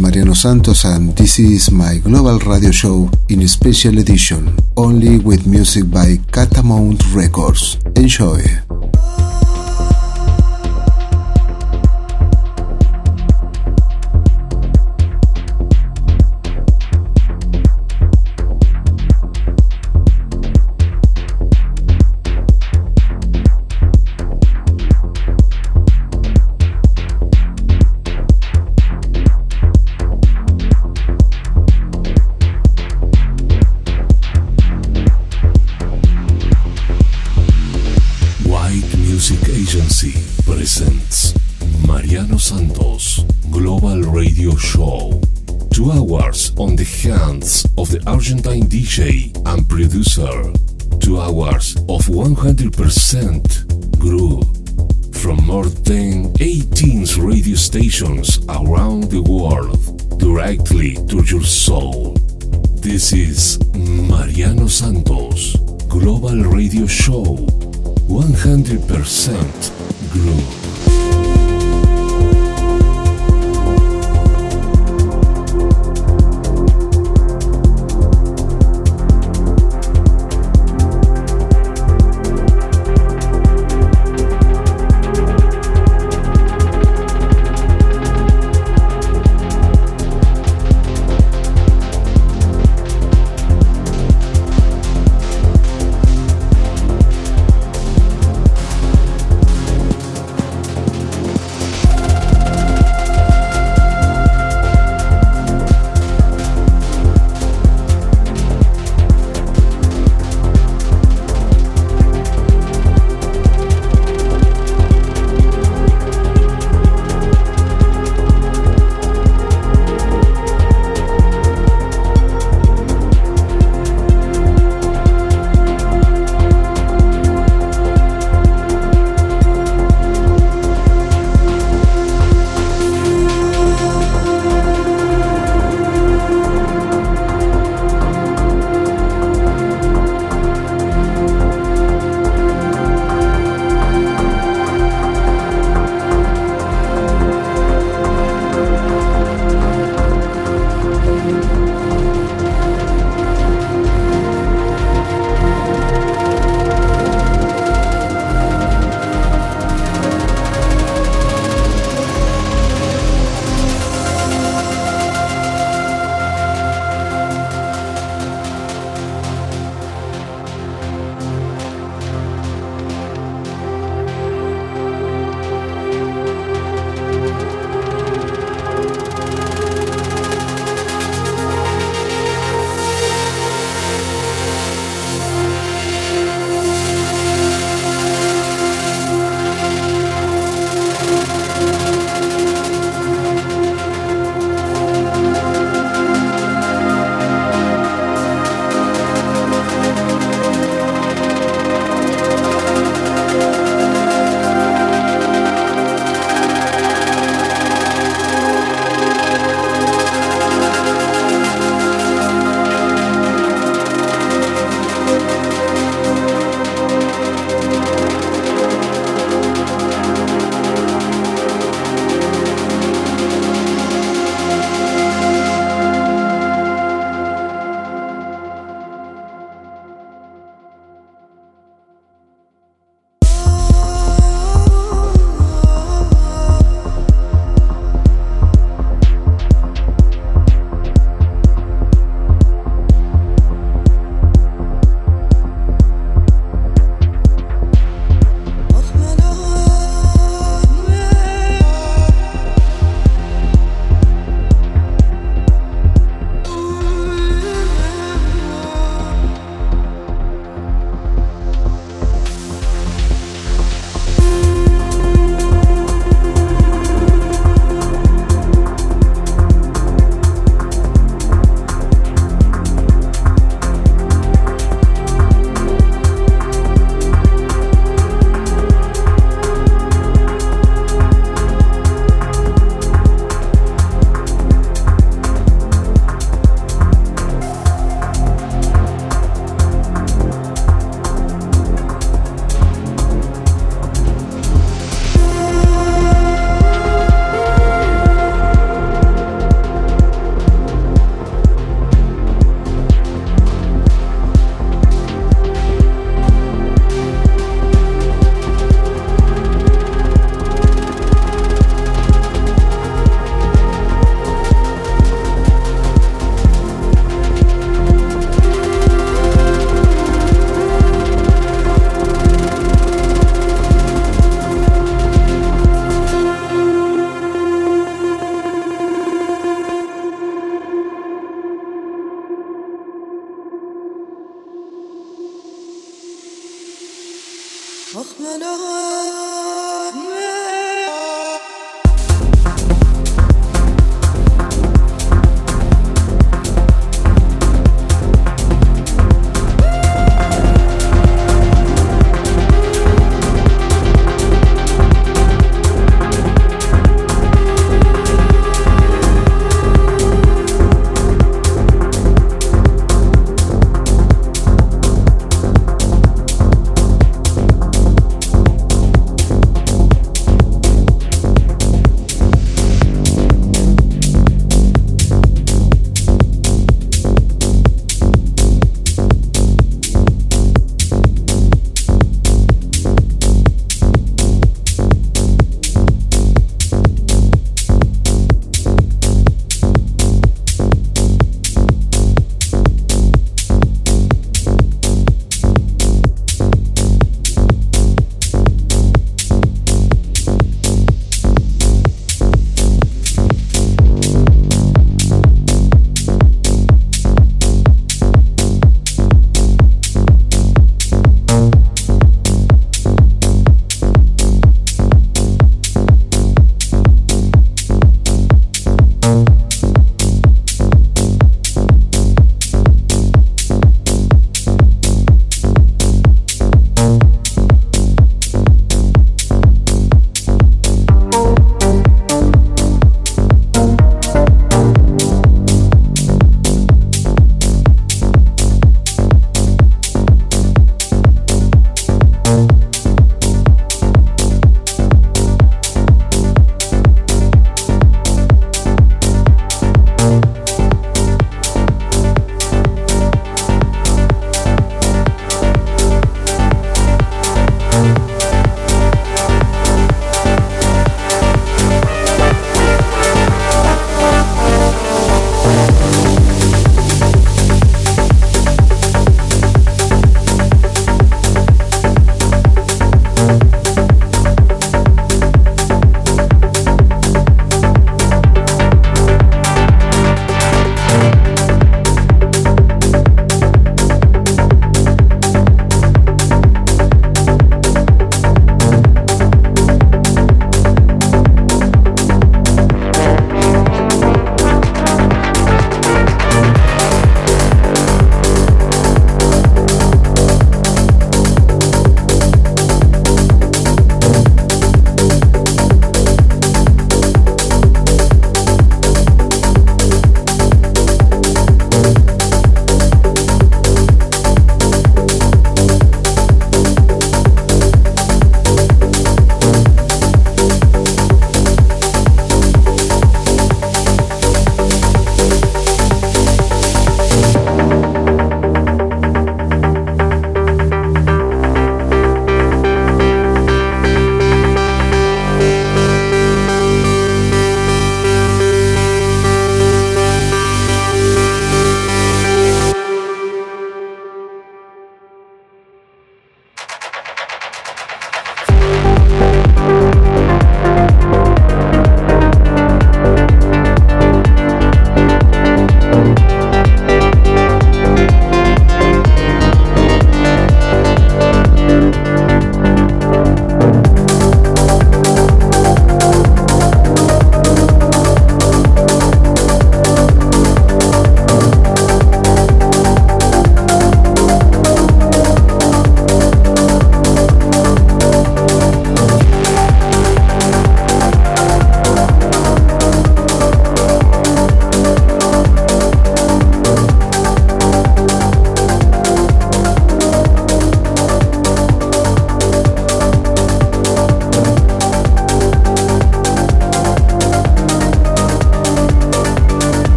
Mariano Santos and this is my global radio show in a special edition, only with music by Catamount Records. Enjoy!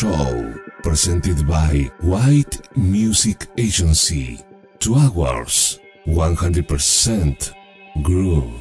Show, presented by White Music Agency. Two hours, 100% groove.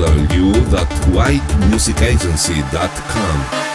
www.whitemusicagency.com.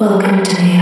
Welcome to the